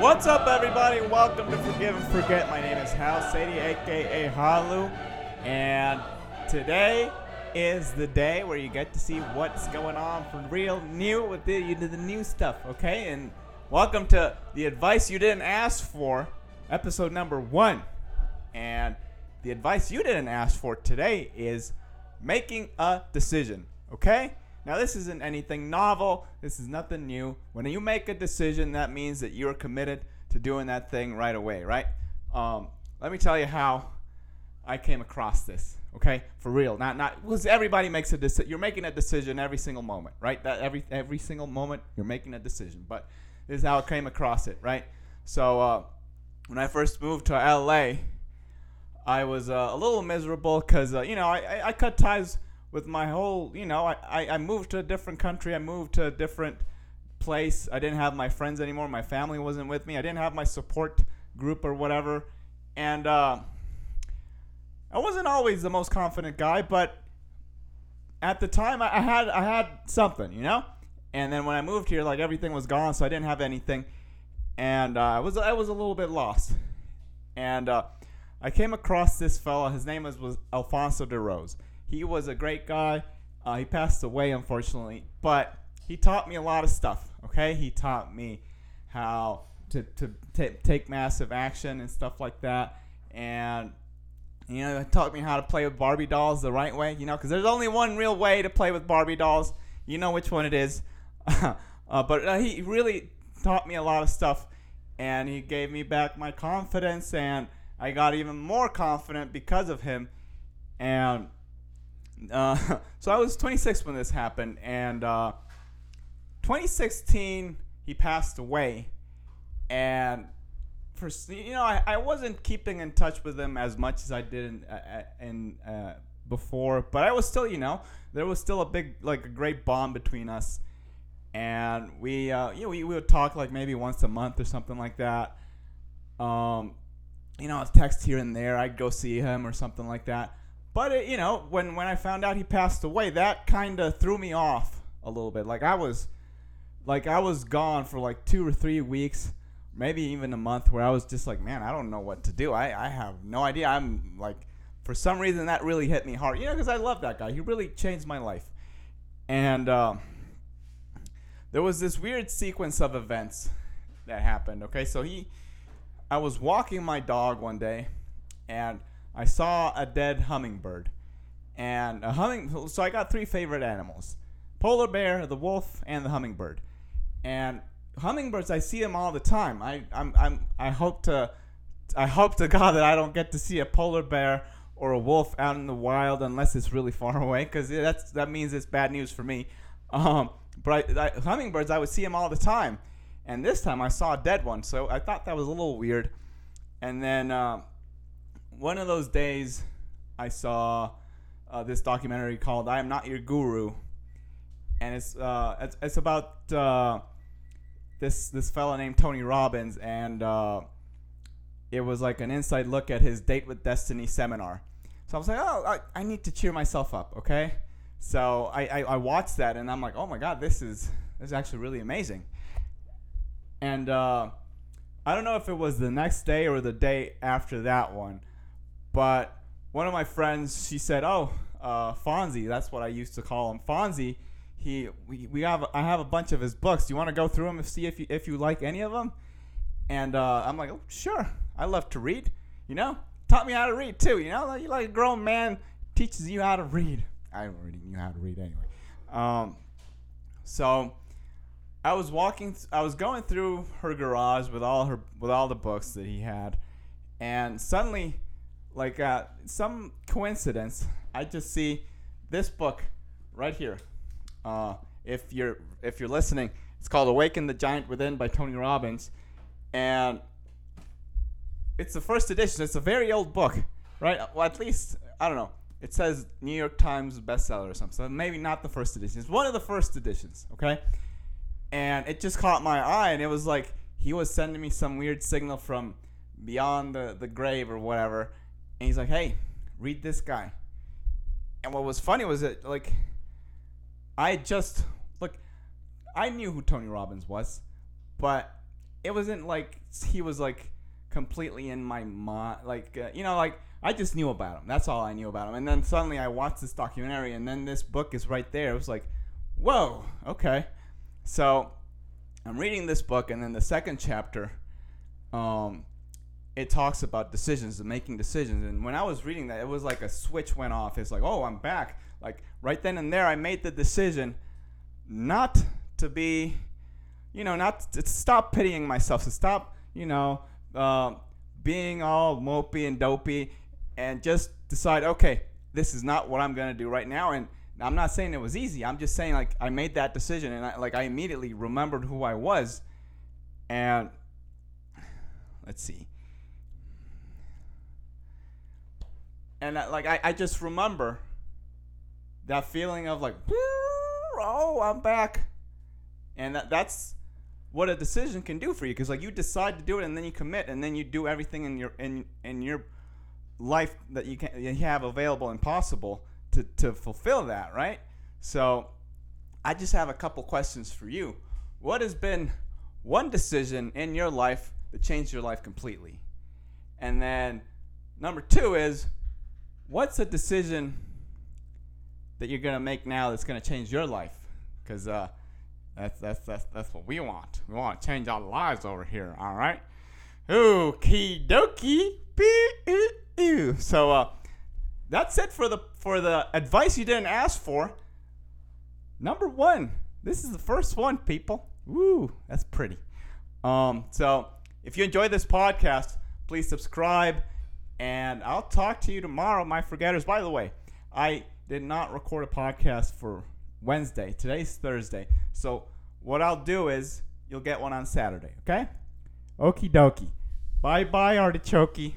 What's up, everybody? Welcome to Forgive and Forget. My name is Hal Sadie, aka Halu, and today is the day where you get to see what's going on for real new with the, the new stuff, okay? And welcome to the advice you didn't ask for, episode number one. And the advice you didn't ask for today is making a decision, okay? Now, this isn't anything novel. This is nothing new. When you make a decision, that means that you're committed to doing that thing right away, right? Um, let me tell you how I came across this, okay? For real. Not not because everybody makes a decision. You're making a decision every single moment, right? That every every single moment you're making a decision. But this is how I came across it, right? So uh, when I first moved to LA, I was uh, a little miserable because uh, you know I, I, I cut ties with my whole you know I, I, I moved to a different country. I moved to a different place. I didn't have my friends anymore. My family wasn't with me. I didn't have my support group or whatever, and uh, I wasn't always the most confident guy, but at the time I, I had I had something, you know. And then when I moved here, like everything was gone, so I didn't have anything, and uh, I was I was a little bit lost. And uh, I came across this fella. His name was, was Alfonso de Rose. He was a great guy. Uh, he passed away, unfortunately, but he taught me a lot of stuff. Okay, he taught me how to to ta take massive action and stuff like that, and you know, taught me how to play with Barbie dolls the right way. You know, because there's only one real way to play with Barbie dolls. You know which one it is. uh, but uh, he really taught me a lot of stuff, and he gave me back my confidence, and I got even more confident because of him. And uh, so I was 26 when this happened, and uh, 2016 he passed away, and for you know I, I wasn't keeping in touch with him as much as I did in, uh, uh, in uh, before, but I was still you know there was still a big like a great bond between us, and we uh, you know we, we would talk like maybe once a month or something like that. Um, you know, text here and there. I'd go see him or something like that. But it, you know, when when I found out he passed away, that kind of threw me off a little bit. Like I was, like I was gone for like two or three weeks, maybe even a month, where I was just like, man, I don't know what to do. I I have no idea. I'm like, for some reason that really hit me hard. You know, because I love that guy. He really changed my life. And uh, there was this weird sequence of events that happened. Okay, so he I was walking my dog one day, and I saw a dead hummingbird. And a humming, so I got three favorite animals: polar bear, the wolf, and the hummingbird. And hummingbirds, I see them all the time. I, I'm, I'm, I hope to, I hope to God that I don't get to see a polar bear or a wolf out in the wild unless it's really far away, because that's that means it's bad news for me. Um, but I, I, hummingbirds, I would see them all the time. And this time I saw a dead one, so I thought that was a little weird. And then uh, one of those days, I saw uh, this documentary called "I Am Not Your Guru," and it's uh, it's, it's about uh, this this fella named Tony Robbins, and uh, it was like an inside look at his Date with Destiny seminar. So I was like, oh, I, I need to cheer myself up, okay? So I, I, I watched that, and I'm like, oh my god, this is this is actually really amazing and uh, I don't know if it was the next day or the day after that one, but one of my friends she said, "Oh, uh, Fonzie, that's what I used to call him, Fonzie. He we, we have I have a bunch of his books. Do you want to go through them and see if you if you like any of them?" And uh, I'm like, "Oh, sure. I love to read. You know, taught me how to read too. You know, like, like a grown man teaches you how to read. I already knew how to read anyway. Um, so." I was walking. Th- I was going through her garage with all her with all the books that he had, and suddenly, like uh, some coincidence, I just see this book right here. Uh, if you're if you're listening, it's called "Awaken the Giant Within" by Tony Robbins, and it's the first edition. It's a very old book, right? Well, at least I don't know. It says New York Times bestseller or something. So maybe not the first edition. It's one of the first editions. Okay and it just caught my eye and it was like he was sending me some weird signal from beyond the, the grave or whatever and he's like hey read this guy and what was funny was that like i just look i knew who tony robbins was but it wasn't like he was like completely in my mind. Like uh, you know, like I just knew about him. That's all I knew about him. And then suddenly I watched this documentary, and then this book is right there. It was like, whoa, okay. So I'm reading this book, and then the second chapter, um, it talks about decisions and making decisions. And when I was reading that, it was like a switch went off. It's like, oh, I'm back. Like right then and there, I made the decision not to be, you know, not to stop pitying myself, to stop, you know, uh, being all mopey and dopey, and just decide, okay, this is not what I'm gonna do right now. And I'm not saying it was easy. I'm just saying like I made that decision, and I, like I immediately remembered who I was, and let's see. And I, like I, I just remember that feeling of like, oh, I'm back, and that that's what a decision can do for you because like you decide to do it and then you commit and then you do everything in your in in your life that you can you have available and possible to to fulfill that right? So i just have a couple questions for you. What has been one decision in your life that changed your life completely? And then number two is what's a decision that you're to make now that's to change your life because uh that's that's that's that's what we want. We want to change our lives over here. All right. Okie dokie. So uh, that's it for the for the advice you didn't ask for. Number one. This is the first one, people. Woo, that's pretty. Um, so if you enjoy this podcast, please subscribe, and I'll talk to you tomorrow, my forgetters. By the way, I did not record a podcast for Wednesday. Today's Thursday. So what I'll do is you'll get one on Saturday, okay? Okie dokie. Bye bye, artichoke.